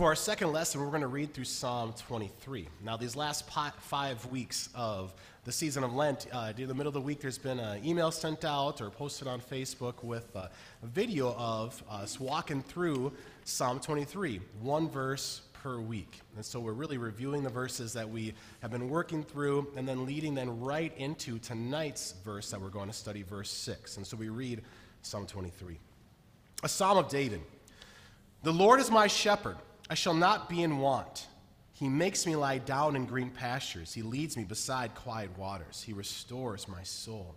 For our second lesson, we're going to read through Psalm 23. Now, these last five weeks of the season of Lent, uh, in the middle of the week, there's been an email sent out or posted on Facebook with uh, a video of us walking through Psalm 23, one verse per week. And so we're really reviewing the verses that we have been working through and then leading then right into tonight's verse that we're going to study, verse 6. And so we read Psalm 23. A psalm of David. The Lord is my shepherd. I shall not be in want. He makes me lie down in green pastures. He leads me beside quiet waters. He restores my soul.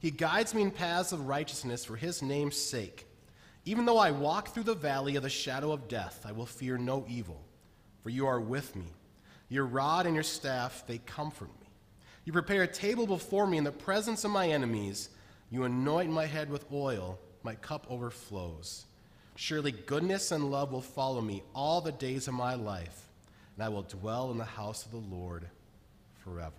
He guides me in paths of righteousness for his name's sake. Even though I walk through the valley of the shadow of death, I will fear no evil, for you are with me. Your rod and your staff, they comfort me. You prepare a table before me in the presence of my enemies. You anoint my head with oil, my cup overflows. Surely goodness and love will follow me all the days of my life, and I will dwell in the house of the Lord forever.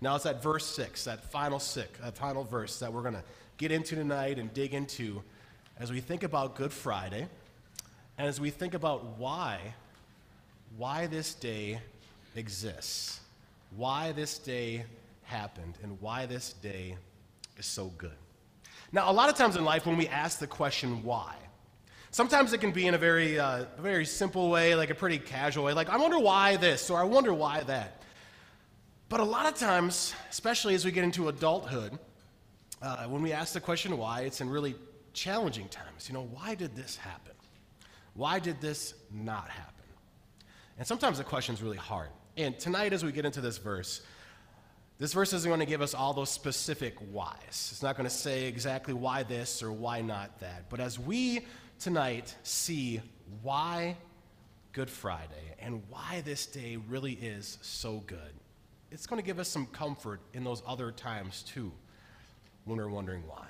Now it's that verse six, that final six, that final verse that we're going to get into tonight and dig into as we think about Good Friday, and as we think about why, why this day exists, why this day happened, and why this day is so good. Now, a lot of times in life, when we ask the question why, Sometimes it can be in a very, uh, very simple way, like a pretty casual way, like, I wonder why this, or I wonder why that. But a lot of times, especially as we get into adulthood, uh, when we ask the question why, it's in really challenging times. You know, why did this happen? Why did this not happen? And sometimes the question is really hard. And tonight, as we get into this verse, this verse isn't going to give us all those specific whys. It's not going to say exactly why this or why not that. But as we tonight see why Good Friday and why this day really is so good. It's going to give us some comfort in those other times too when we're wondering why.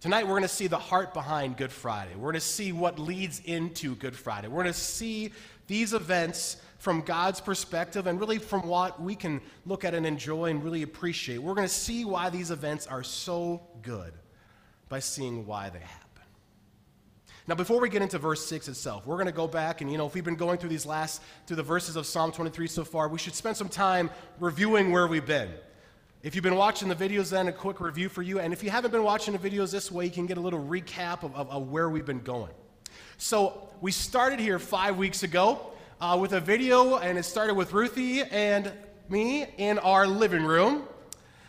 Tonight, we're going to see the heart behind Good Friday. We're going to see what leads into Good Friday. We're going to see these events from God's perspective and really from what we can look at and enjoy and really appreciate. We're going to see why these events are so good by seeing why they happen. Now, before we get into verse 6 itself, we're going to go back and, you know, if we've been going through these last, through the verses of Psalm 23 so far, we should spend some time reviewing where we've been. If you've been watching the videos, then a quick review for you. And if you haven't been watching the videos this way, you can get a little recap of, of, of where we've been going. So, we started here five weeks ago uh, with a video, and it started with Ruthie and me in our living room.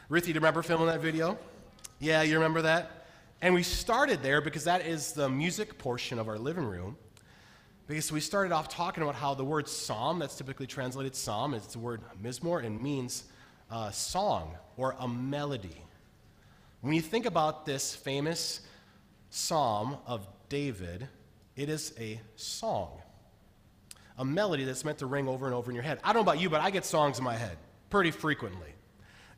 Ruthie, do you remember filming that video? Yeah, you remember that? And we started there because that is the music portion of our living room. Because we started off talking about how the word psalm, that's typically translated psalm, is the word mizmor and means a song or a melody. When you think about this famous psalm of David, it is a song, a melody that's meant to ring over and over in your head. I don't know about you, but I get songs in my head pretty frequently.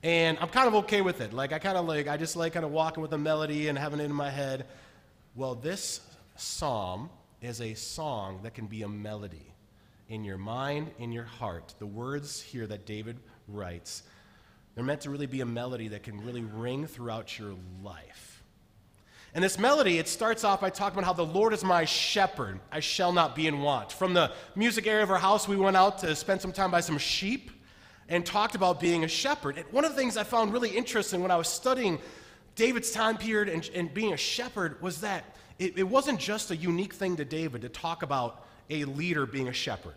And I'm kind of okay with it. Like, I kind of like, I just like kind of walking with a melody and having it in my head. Well, this psalm is a song that can be a melody in your mind, in your heart. The words here that David writes, they're meant to really be a melody that can really ring throughout your life. And this melody, it starts off by talking about how the Lord is my shepherd, I shall not be in want. From the music area of our house, we went out to spend some time by some sheep and talked about being a shepherd. And one of the things I found really interesting when I was studying David's time period and, and being a shepherd was that it, it, wasn't just a unique thing to David to talk about a leader being a shepherd.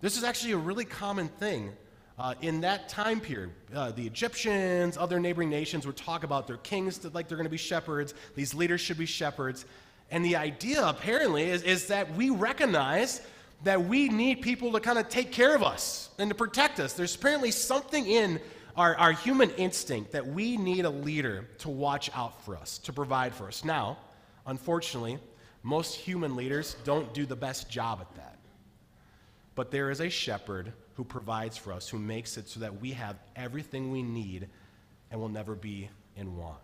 This is actually a really common thing uh, in that time period. Uh, the Egyptians, other neighboring nations would talk about their kings that, like they're going to be shepherds, these leaders should be shepherds. And the idea, apparently, is, is that we recognize that we need people to kind of take care of us and to protect us. There's apparently something in our, our human instinct that we need a leader to watch out for us, to provide for us. Now, unfortunately, most human leaders don't do the best job at that. But there is a shepherd who provides for us, who makes it so that we have everything we need and will never be in want.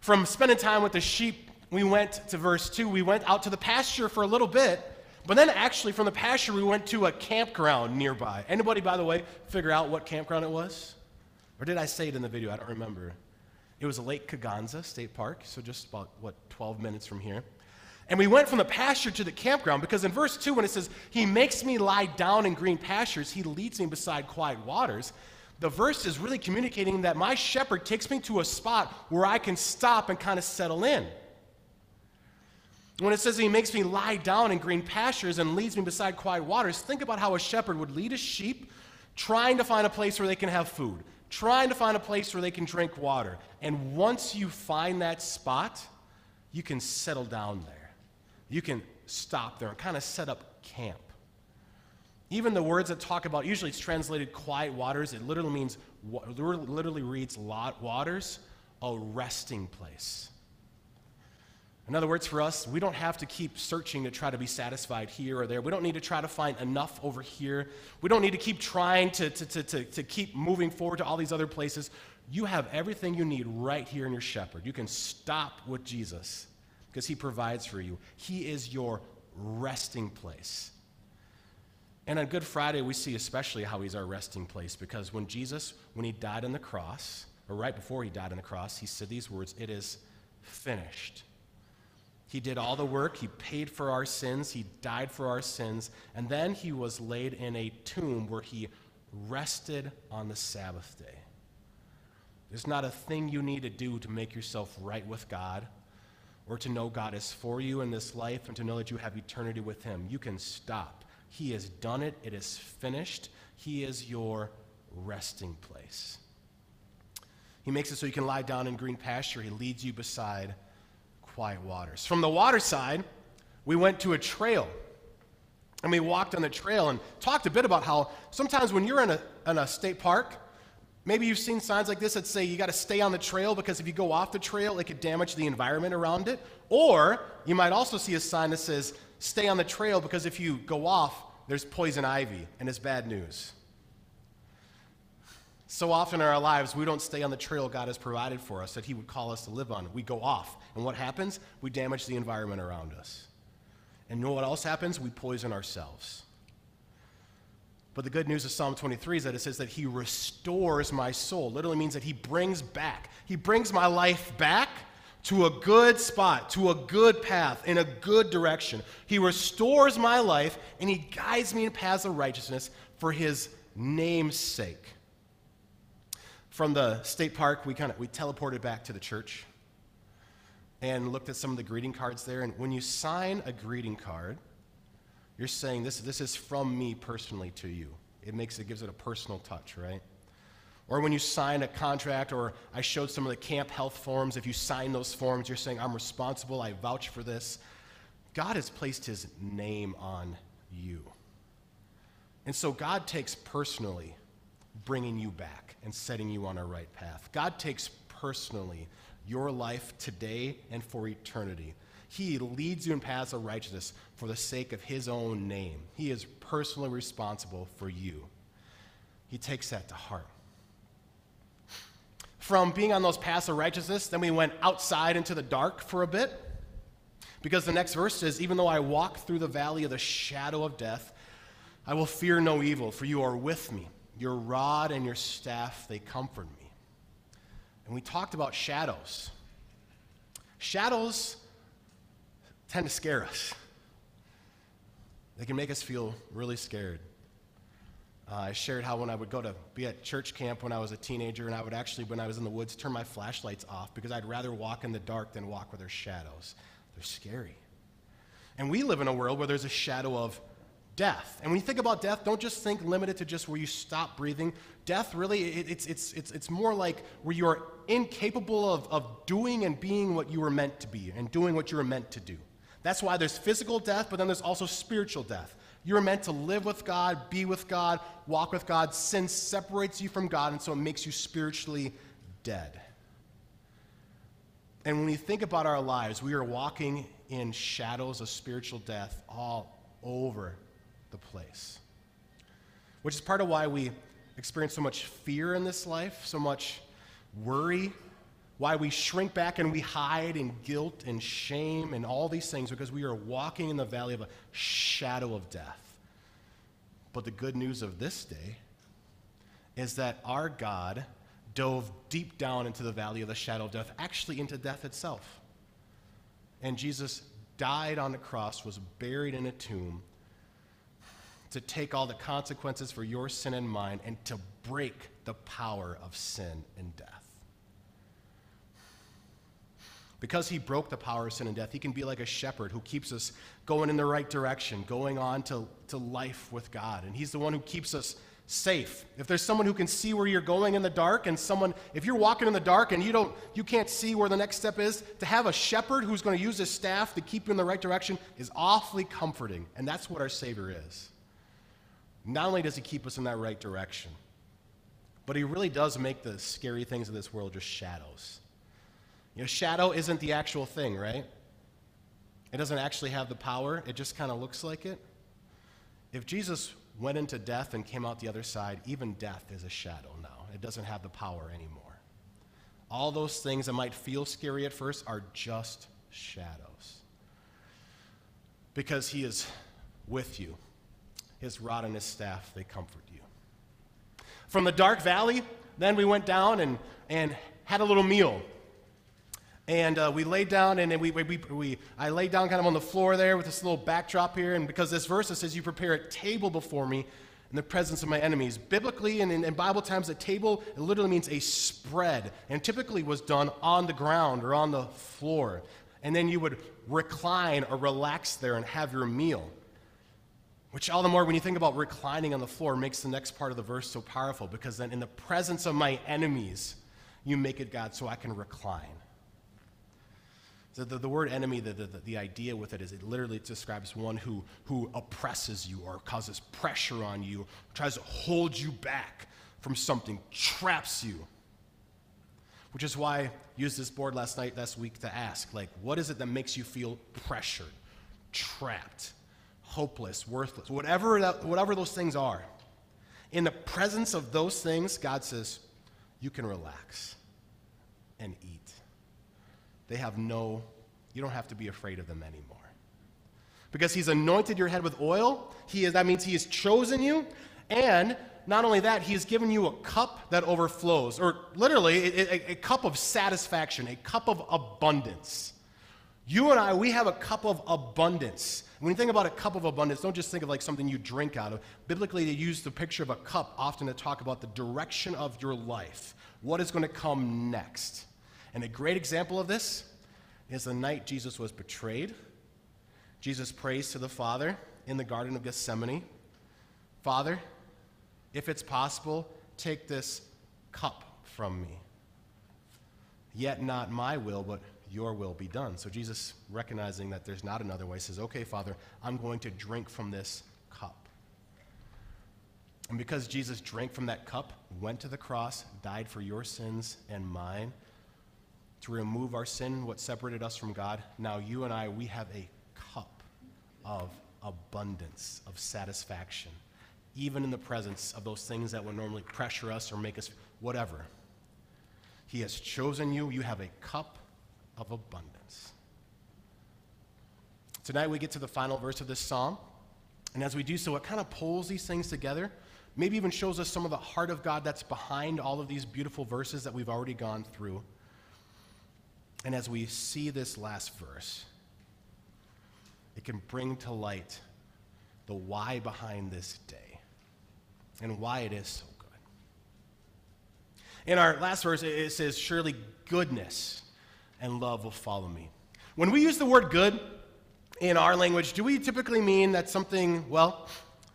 From spending time with the sheep, we went to verse 2. We went out to the pasture for a little bit but then actually from the pasture we went to a campground nearby. Anybody, by the way, figure out what campground it was? Or did I say it in the video? I don't remember. It was Lake Kegonsa State Park, so just about, what, 12 minutes from here. And we went from the pasture to the campground because in verse 2, when it says, He makes me lie down in green pastures, He leads me beside quiet waters, the verse is really communicating that my shepherd takes me to a spot where I can stop and kind of settle in. When it says he makes me lie down in green pastures and leads me beside quiet waters, think about how a shepherd would lead a sheep trying to find a place where they can have food, trying to find a place where they can drink water. And once you find that spot, you can settle down there. You can stop there and kind of set up camp. Even the words that talk about, usually it's translated quiet waters, it literally means, literally reads lot waters, a resting place. In other words, for us, we don't have to keep searching to try to be satisfied here or there. We don't need to try to find enough over here. We don't need to keep trying to, to, to, to, to keep moving forward to all these other places. You have everything you need right here in your shepherd. You can stop with Jesus because he provides for you. He is your resting place. And on Good Friday, we see especially how he's our resting place because when Jesus, when he died on the cross, or right before he died on the cross, he said these words It is finished. He did all the work. He paid for our sins. He died for our sins. And then he was laid in a tomb where he rested on the Sabbath day. There's not a thing you need to do to make yourself right with God or to know God is for you in this life and to know that you have eternity with him. You can stop. He has done it, it is finished. He is your resting place. He makes it so you can lie down in green pasture. He leads you beside quiet waters. From the water side, we went to a trail. And we walked on the trail and talked a bit about how sometimes when you're in a, in a state park, maybe you've seen signs like this that say you got to stay on the trail because if you go off the trail, it could damage the environment around it. Or you might also see a sign that says stay on the trail because if you go off, there's poison ivy and it's bad news. So often in our lives, we don't stay on the trail God has provided for us that He would call us to live on. We go off. And what happens? We damage the environment around us. And you know what else happens? We poison ourselves. But the good news of Psalm 23 is that it says that He restores my soul. Literally means that He brings back. He brings my life back to a good spot, to a good path, in a good direction. He restores my life and He guides me in paths of righteousness for His name's sake from the state park, we kind of we teleported back to the church and looked at some of the greeting cards there. And when you sign a greeting card, you're saying this, this is from me personally to you. It makes it gives it a personal touch, right? Or when you sign a contract, or I showed some of the camp health forms, if you sign those forms, you're saying, I'm responsible, I vouch for this. God has placed his name on you. And so God takes personally bringing you back and setting you on a right path. God takes personally your life today and for eternity. He leads you in paths of righteousness for the sake of His own name. He is personally responsible for you. He takes that to heart. From being on those paths of righteousness, then we went outside into the dark for a bit. Because the next verse says, Even though I walk through the valley of the shadow of death, I will fear no evil, for you are with me. Your rod and your staff, they comfort me. And we talked about shadows. Shadows tend to scare us, they can make us feel really scared. Uh, I shared how when I would go to be at church camp when I was a teenager, and I would actually, when I was in the woods, turn my flashlights off because I'd rather walk in the dark than walk where there's shadows. They're scary. And we live in a world where there's a shadow of death. And when you think about death, don't just think limited to just where you stop breathing. Death really, it, it's, it's, it's, it's more like where you are incapable of, of doing and being what you were meant to be and doing what you were meant to do. That's why there's physical death, but then there's also spiritual death. You're meant to live with God, be with God, walk with God. Sin separates you from God, and so it makes you spiritually dead. And when we think about our lives, we are walking in shadows of spiritual death all over the place. Which is part of why we experience so much fear in this life, so much worry, why we shrink back and we hide in guilt and shame and all these things, because we are walking in the valley of a shadow of death. But the good news of this day is that our God dove deep down into the valley of the shadow of death, actually into death itself. And Jesus died on the cross, was buried in a tomb to take all the consequences for your sin and mine and to break the power of sin and death. Because he broke the power of sin and death, he can be like a shepherd who keeps us going in the right direction, going on to, to life with God. And he's the one who keeps us safe. If there's someone who can see where you're going in the dark and someone if you're walking in the dark and you don't you can't see where the next step is, to have a shepherd who's going to use his staff to keep you in the right direction is awfully comforting. And that's what our savior is. Not only does he keep us in that right direction, but he really does make the scary things of this world just shadows. You know, shadow isn't the actual thing, right? It doesn't actually have the power, it just kind of looks like it. If Jesus went into death and came out the other side, even death is a shadow now. It doesn't have the power anymore. All those things that might feel scary at first are just shadows. Because he is with you. His rod and his staff, they comfort you. From the dark valley, then we went down and, and had a little meal. And uh, we laid down, and we, we, we, I laid down kind of on the floor there with this little backdrop here. And because this verse says, You prepare a table before me in the presence of my enemies. Biblically and in, in Bible times, a table it literally means a spread, and typically was done on the ground or on the floor. And then you would recline or relax there and have your meal. Which, all the more when you think about reclining on the floor, makes the next part of the verse so powerful because then, in the presence of my enemies, you make it, God, so I can recline. The, the, the, word enemy, the, the, the idea with it is it literally describes one who, who oppresses you or causes pressure on you, tries to hold you back from something, traps you. Which is why I used this board last night, last week to ask, like, what is it that makes you feel pressured, trapped, hopeless, worthless, whatever, that, whatever those things are? In the presence of those things, God says, you can relax and eat. They have no, you don't have to be afraid of them anymore. Because he's anointed your head with oil, he is, that means he has chosen you, and not only that, he has given you a cup that overflows, or literally a, a, a cup of satisfaction, a cup of abundance. You and I, we have a cup of abundance. When you think about a cup of abundance, don't just think of like something you drink out of. Biblically, they use the picture of a cup often to talk about the direction of your life, what is going to come next. And a great example of this is the night Jesus was betrayed. Jesus prays to the Father in the Garden of Gethsemane Father, if it's possible, take this cup from me. Yet not my will, but your will be done. So Jesus, recognizing that there's not another way, says, Okay, Father, I'm going to drink from this cup. And because Jesus drank from that cup, went to the cross, died for your sins and mine, to remove our sin, what separated us from God. Now, you and I, we have a cup of abundance, of satisfaction, even in the presence of those things that would normally pressure us or make us whatever. He has chosen you. You have a cup of abundance. Tonight, we get to the final verse of this psalm. And as we do so, it kind of pulls these things together. Maybe even shows us some of the heart of God that's behind all of these beautiful verses that we've already gone through. And as we see this last verse, it can bring to light the why behind this day and why it is so good. In our last verse, it says, Surely goodness and love will follow me. When we use the word good in our language, do we typically mean that something, well,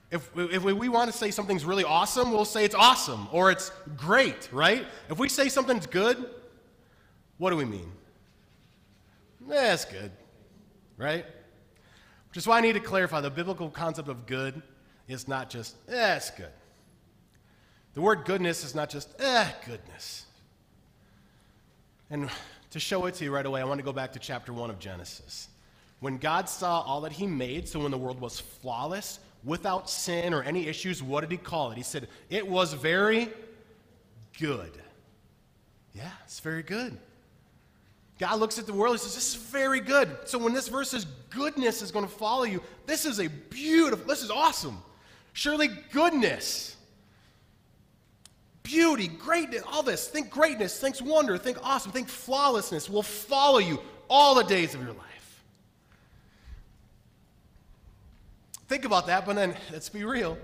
if, if we, want to say something's really awesome, we'll say it's awesome or it's great, right? If we say something's good, what do we mean? That's good, right? Which is why I need to clarify the biblical concept of good is not just, eh, it's good. The word goodness is not just, eh, goodness. And to show it to you right away, I want to go back to chapter 1 of Genesis. When God saw all that He made, so when the world was flawless, without sin or any issues, what did He call it? He said, It was very good. Yeah, it's very good. God looks at the world, he says, This is very good. So when this verse says goodness is going to follow you, this is a beautiful, this is awesome. Surely goodness, beauty, greatness, all this. Think greatness, think wonder, think awesome, think flawlessness will follow you all the days of your life. think about that, but then let's be real.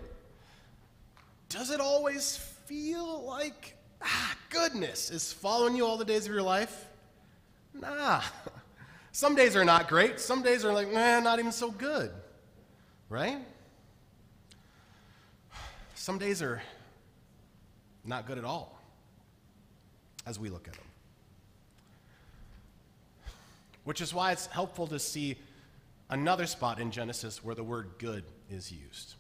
Does it always feel like ah, goodness is following you all the days of your life? Nah. Some days are not great. Some days are like, man, not even so good. Right? Some days are not good at all as we look at them. Which is why it's helpful to see another spot in Genesis where the word good is used.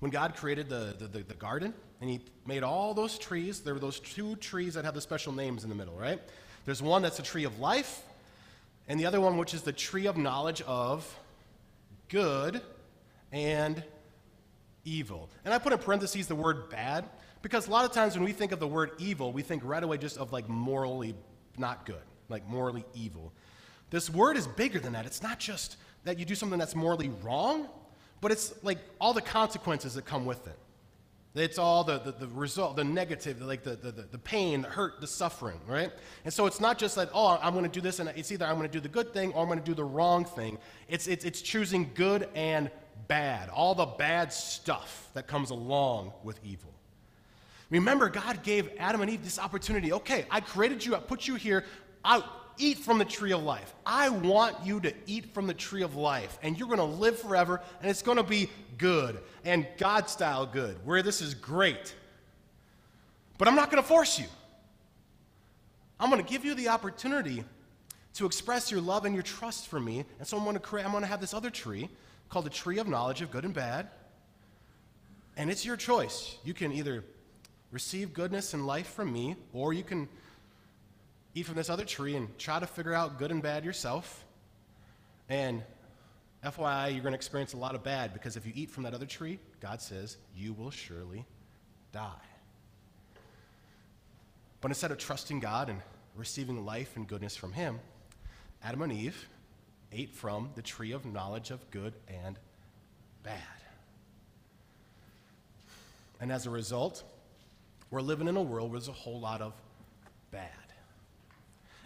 When God created the, the, the, the, garden and He made all those trees, there were those two trees that have the special names in the middle, right? There's one that's a tree of life, and the other one, which is the tree of knowledge of good and evil. And I put in parentheses the word bad because a lot of times when we think of the word evil, we think right away just of like morally not good, like morally evil. This word is bigger than that. It's not just that you do something that's morally wrong, but it's like all the consequences that come with it. It's all the, the, the result, the negative, like the, the, the pain, the hurt, the suffering, right? And so it's not just like, oh, I'm going to do this, and it's either I'm going to do the good thing or I'm going to do the wrong thing. It's, it's, it's choosing good and bad, all the bad stuff that comes along with evil. Remember, God gave Adam and Eve this opportunity. Okay, I created you, I put you here. I eat from the tree of life. I want you to eat from the tree of life, and you're going to live forever, and it's going to be good and God style good, where this is great. But I'm not going to force you. I'm going to give you the opportunity to express your love and your trust for me. And so I'm going to create, I'm going to have this other tree called the tree of knowledge of good and bad. And it's your choice. You can either receive goodness and life from me, or you can eat from this other tree and try to figure out good and bad yourself. And FYI, you're going to experience a lot of bad because if you eat from that other tree, God says, you will surely die. But instead of trusting God and receiving life and goodness from Him, Adam and Eve ate from the tree of knowledge of good and bad. And as a result, we're living in a world where there's a whole lot of bad.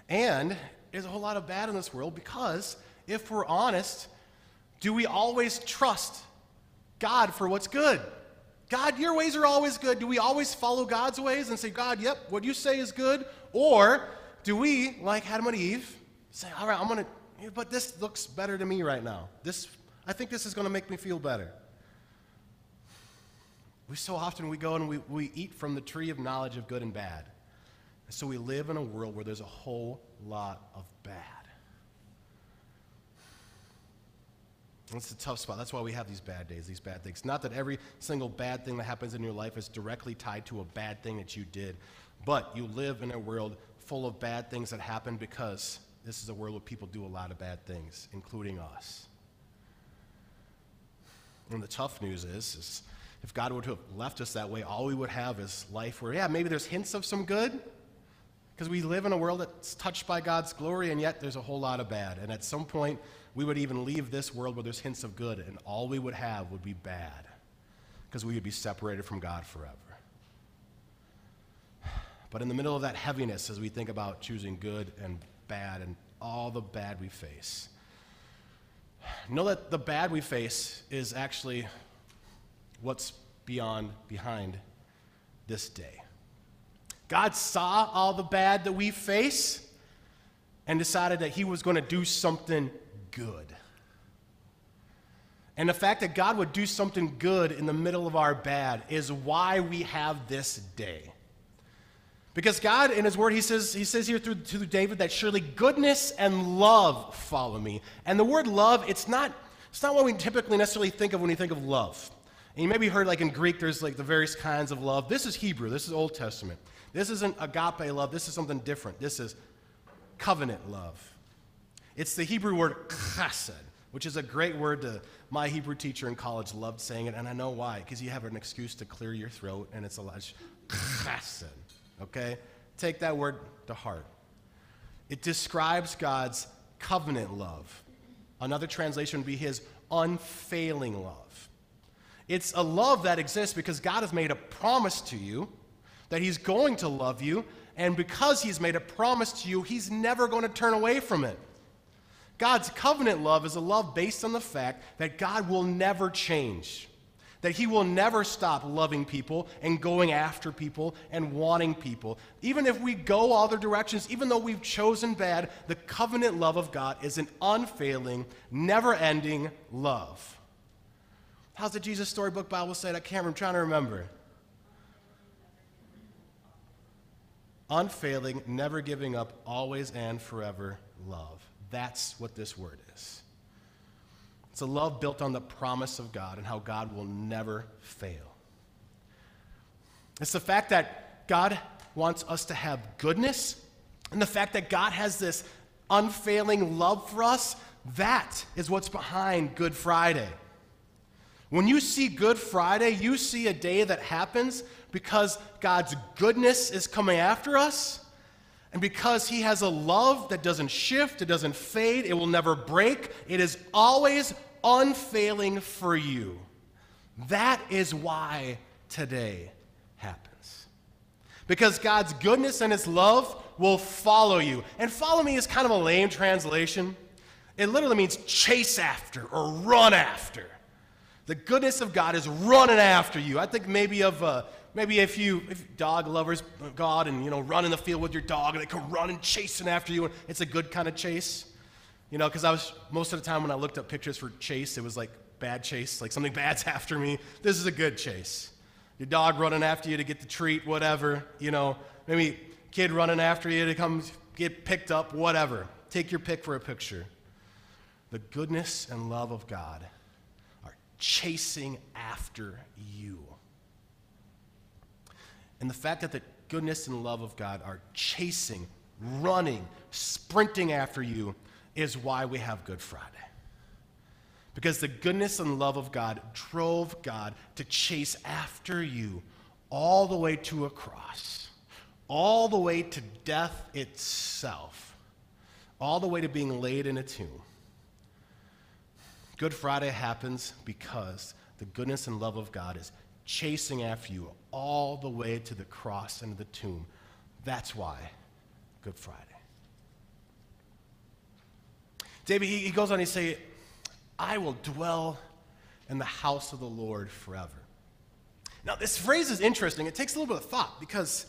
And there's a whole lot of bad in this world because, if we're honest, do we always trust God for what's good? God, your ways are always good. Do we always follow God's ways and say, God, yep, what you say is good? Or do we, like Adam and Eve, say, all right, I'm going to, but this looks better to me right now. This, I think this is going to make me feel better. We so often we go and we, we eat from the tree of knowledge of good and bad. And So we live in a world where there's a whole lot of bad. It's a tough spot. That's why we have these bad days, these bad things. Not that every single bad thing that happens in your life is directly tied to a bad thing that you did, but you live in a world full of bad things that happen because this is a world where people do a lot of bad things, including us. And the tough news is, is if God would have left us that way, all we would have is life where, yeah, maybe there's hints of some good, because we live in a world that's touched by God's glory, and yet there's a whole lot of bad. And at some point, we would even leave this world where there's hints of good, and all we would have would be bad, because we would be separated from God forever. But in the middle of that heaviness, as we think about choosing good and bad and all the bad we face, know that the bad we face is actually what's beyond, behind this day. God saw all the bad that we face and decided that He was going to do something good. And the fact that God would do something good in the middle of our bad is why we have this day. Because God, in His Word, He says, he says here through, through David that surely goodness and love follow me. And the word love, it's not, it's not what we typically necessarily think of when we think of love. And you maybe heard like in Greek, there's like the various kinds of love. This is Hebrew, this is Old Testament. This isn't agape love, this is something different. This is covenant love. It's the Hebrew word chesed, which is a great word to my Hebrew teacher in college loved saying it, and I know why, because you have an excuse to clear your throat, and it's a lot. Chesed, okay? Take that word to heart. It describes God's covenant love. Another translation would be his unfailing love. It's a love that exists because God has made a promise to you that He's going to love you, and because He's made a promise to you, He's never going to turn away from it. God's covenant love is a love based on the fact that God will never change, that He will never stop loving people and going after people and wanting people. Even if we go other directions, even though we've chosen bad, the covenant love of God is an unfailing, never ending love. How's the Jesus Storybook Bible say? I can't. I'm trying to remember. Unfailing, never giving up, always and forever love. That's what this word is. It's a love built on the promise of God and how God will never fail. It's the fact that God wants us to have goodness and the fact that God has this unfailing love for us. That is what's behind Good Friday. When you see Good Friday, you see a day that happens because God's goodness is coming after us and because he has a love that doesn't shift, it doesn't fade, it will never break, it is always unfailing for you. That is why today happens. Because God's goodness and his love will follow you. And follow me is kind of a lame translation. It literally means chase after or run after. The goodness of God is running after you. I think maybe of uh, maybe if you if dog lovers God and you know run in the field with your dog and they come running and chasing after you it's a good kind of chase. You know, because I was most of the time when I looked up pictures for chase, it was like bad chase, like something bad's after me. This is a good chase. Your dog running after you to get the treat, whatever. You know, maybe kid running after you to come get picked up, whatever. Take your pick for a picture. The goodness and love of God chasing after you. And the fact that the goodness and love of God are chasing, running, sprinting after you is why we have Good Friday. Because the goodness and love of God drove God to chase after you all the way to a cross, all the way to death itself, all the way to being laid in a tomb. Good Friday happens because the goodness and love of God is chasing after you all the way to the cross and the tomb. That's why Good Friday. David, he, he goes on, he say, I will dwell in the house of the Lord forever. Now, this phrase is interesting. It takes a little bit of thought because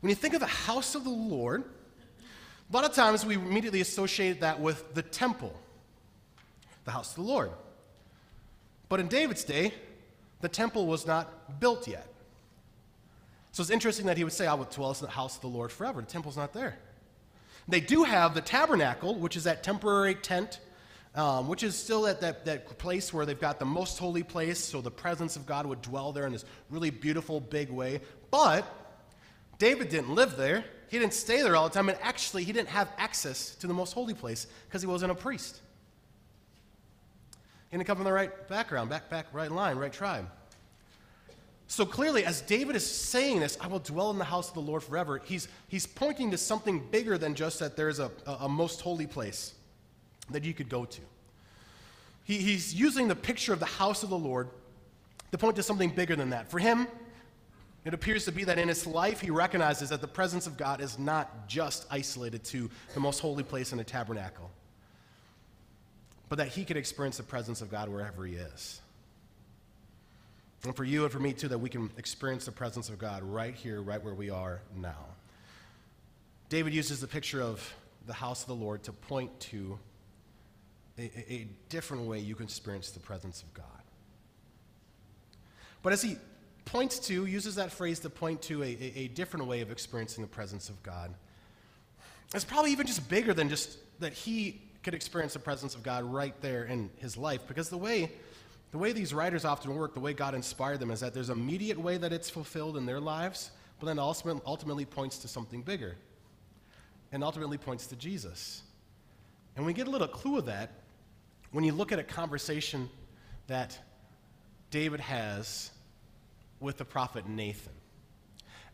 when you think of the house of the Lord, a lot of times we immediately associate that with the temple, the house of the Lord. But in David's day, the temple was not built yet. So it's interesting that he would say, I will dwell in the house of the Lord forever. The temple's not there. They do have the tabernacle, which is that temporary tent, um, which is still at that, that place where they've got the most holy place, so the presence of God would dwell there in this really beautiful, big way. But David didn't live there. He didn't stay there all the time, and actually, he didn't have access to the most holy place because he wasn't a priest. He didn't come from the right background, back, back, right line, right tribe. So clearly, as David is saying this, I will dwell in the house of the Lord forever, he's, he's pointing to something bigger than just that there's a, a, a most holy place that you could go to. He, he's using the picture of the house of the Lord to point to something bigger than that. For him, it appears to be that in his life, he recognizes that the presence of God is not just isolated to the most holy place in a tabernacle but that he could experience the presence of God wherever he is. And for you and for me too, that we can experience the presence of God right here, right where we are now. David uses the picture of the house of the Lord to point to a, a different way you can experience the presence of God. But as he points to, uses that phrase to point to a, a, a different way of experiencing the presence of God, it's probably even just bigger than just that he could experience the presence of God right there in his life. Because the way, the way these writers often work, the way God inspired them, is that there's an immediate way that it's fulfilled in their lives, but then ultimately points to something bigger and ultimately points to Jesus. And we get a little clue of that when you look at a conversation that David has with the prophet Nathan.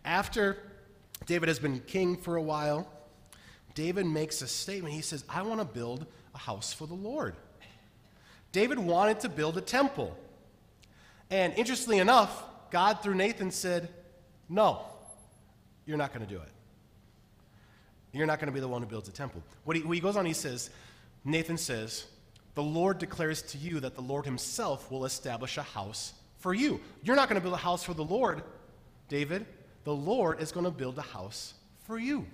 After David has been king for a while, David makes a statement. He says, I want to build a house for the Lord. David wanted to build a temple. And interestingly enough, God, through Nathan, said, No, you're not going to do it. You're not going to be the one who builds a temple. What he, what he goes on, he says, Nathan says, The Lord declares to you that the Lord himself will establish a house for you. You're not going to build a house for the Lord, David. The Lord is going to build a house for you.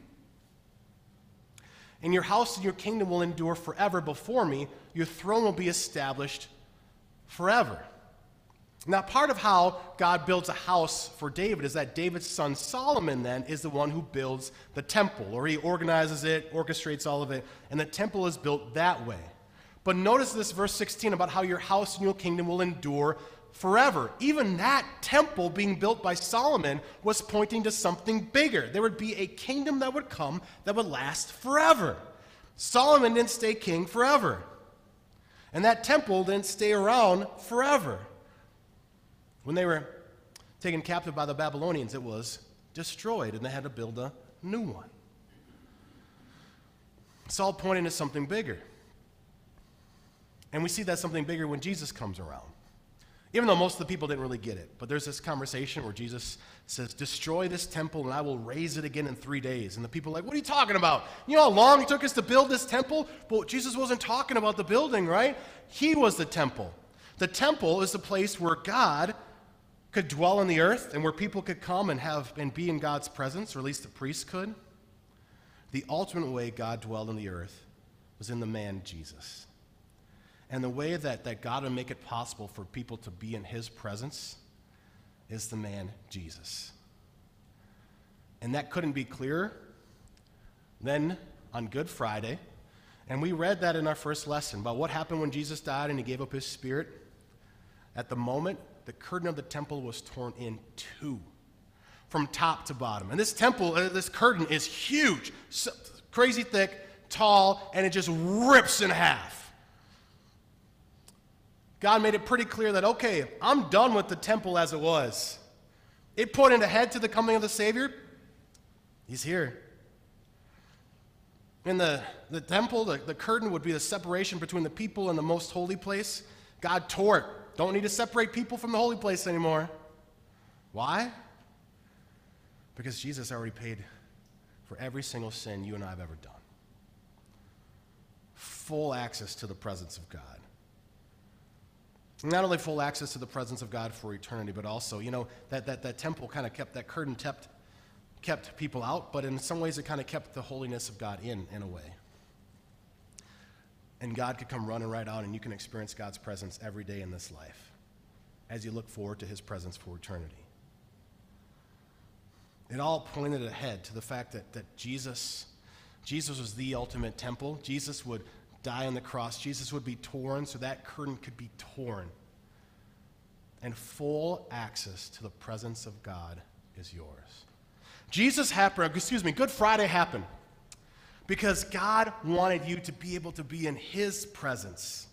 And your house and your kingdom will endure forever before me. Your throne will be established forever. Now, part of how God builds a house for David is that David's son Solomon then is the one who builds the temple, or he organizes it, orchestrates all of it, and the temple is built that way. But notice this verse 16 about how your house and your kingdom will endure forever. Even that temple being built by Solomon was pointing to something bigger. There would be a kingdom that would come that would last forever. Solomon didn't stay king forever, and that temple didn't stay around forever. When they were taken captive by the Babylonians, it was destroyed, and they had to build a new one. It's all pointing to something bigger. And we see that something bigger when Jesus comes around. Even though most of the people didn't really get it. But there's this conversation where Jesus says, Destroy this temple and I will raise it again in three days. And the people are like, What are you talking about? You know how long it took us to build this temple? But Jesus wasn't talking about the building, right? He was the temple. The temple is the place where God could dwell on the earth and where people could come and have and be in God's presence, or at least the priests could. The ultimate way God dwelled on the earth was in the man Jesus. And the way that, that God would make it possible for people to be in his presence is the man Jesus. And that couldn't be clearer than on Good Friday. And we read that in our first lesson about what happened when Jesus died and he gave up his spirit. At the moment the curtain of the temple was torn in two from top to bottom. And this temple, uh, this curtain is huge, crazy thick, tall, and it just rips in half. God made it pretty clear that, okay, I'm done with the temple as it was. It pointed ahead to the coming of the Savior. He's here. In the, the temple, the, the curtain would be the separation between the people and the most holy place. God tore it don't need to separate people from the holy place anymore. Why? Because Jesus already paid for every single sin you and I have ever done. Full access to the presence of God. Not only full access to the presence of God for eternity, but also, you know, that, that, that temple kind of kept, that curtain kept, kept people out, but in some ways it kind of kept the holiness of God in, in a way and God could come running right out, and you can experience God's presence every day in this life as you look forward to his presence for eternity. It all pointed ahead to the fact that, that Jesus, Jesus was the ultimate temple. Jesus would die on the cross. Jesus would be torn so that curtain could be torn. And full access to the presence of God is yours. Jesus happened, excuse me, Good Friday happened because God wanted you to be able to be in His presence,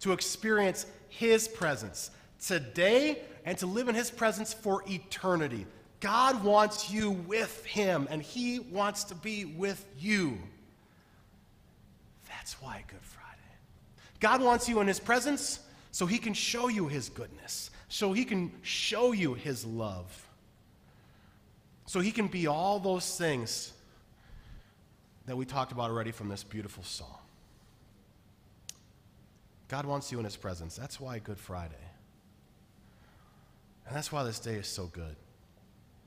to experience His presence today and to live in His presence for eternity. God wants you with Him, and He wants to be with you. That's why Good Friday. God wants you in His presence so He can show you His goodness, so He can show you His love, so He can be all those things that we talked about already from this beautiful psalm. God wants you in his presence. That's why Good Friday. And that's why this day is so good.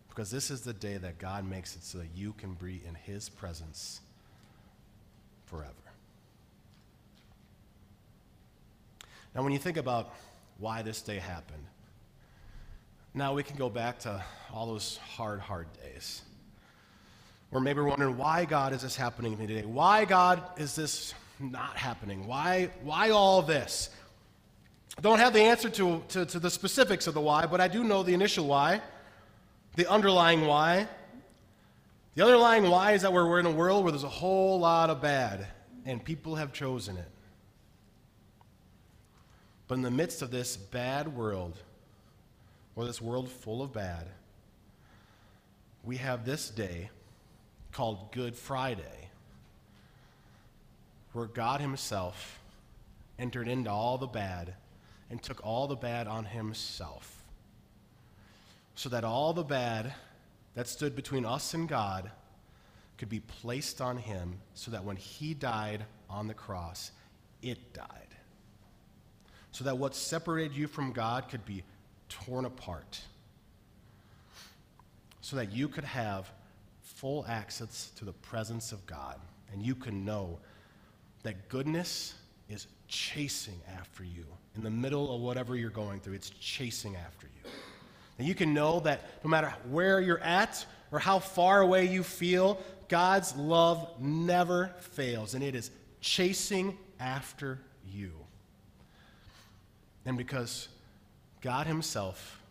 Because this is the day that God makes it so that you can be in his presence forever. Now, when you think about why this day happened, now we can go back to all those hard, hard days. Or maybe we're wondering why God is this happening to me today? Why God is this not happening? Why, why all this? I don't have the answer to, to, to the specifics of the why, but I do know the initial why, the underlying why. The underlying why is that we're, we're in a world where there's a whole lot of bad, and people have chosen it. But in the midst of this bad world, or this world full of bad, we have this day called Good Friday, where God Himself entered into all the bad and took all the bad on Himself, so that all the bad that stood between us and God could be placed on him so that when he died on the cross, it died. So that what separated you from God could be torn apart. So that you could have full access to the presence of God and you can know that goodness is chasing after you in the middle of whatever you're going through. It's chasing after you. And you can know that no matter where you're at or how far away you feel, God's love never fails, and it is chasing after you. And because God Himself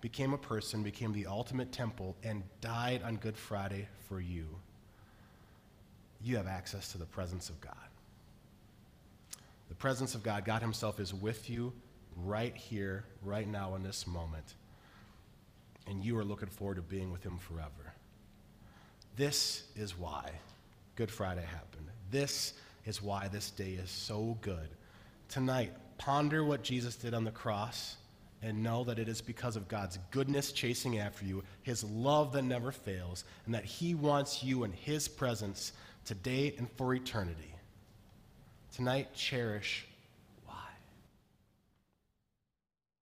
became a person, became the ultimate temple, and died on Good Friday for you, you have access to the presence of God. The presence of God, God Himself is with you right here, right now, in this moment. And you are looking forward to being with Him forever. This is why Good Friday happened. This is why this day is so good. Tonight, ponder what Jesus did on the cross and know that it is because of God's goodness chasing after you, His love that never fails, and that He wants you in His presence today and for eternity. Tonight, cherish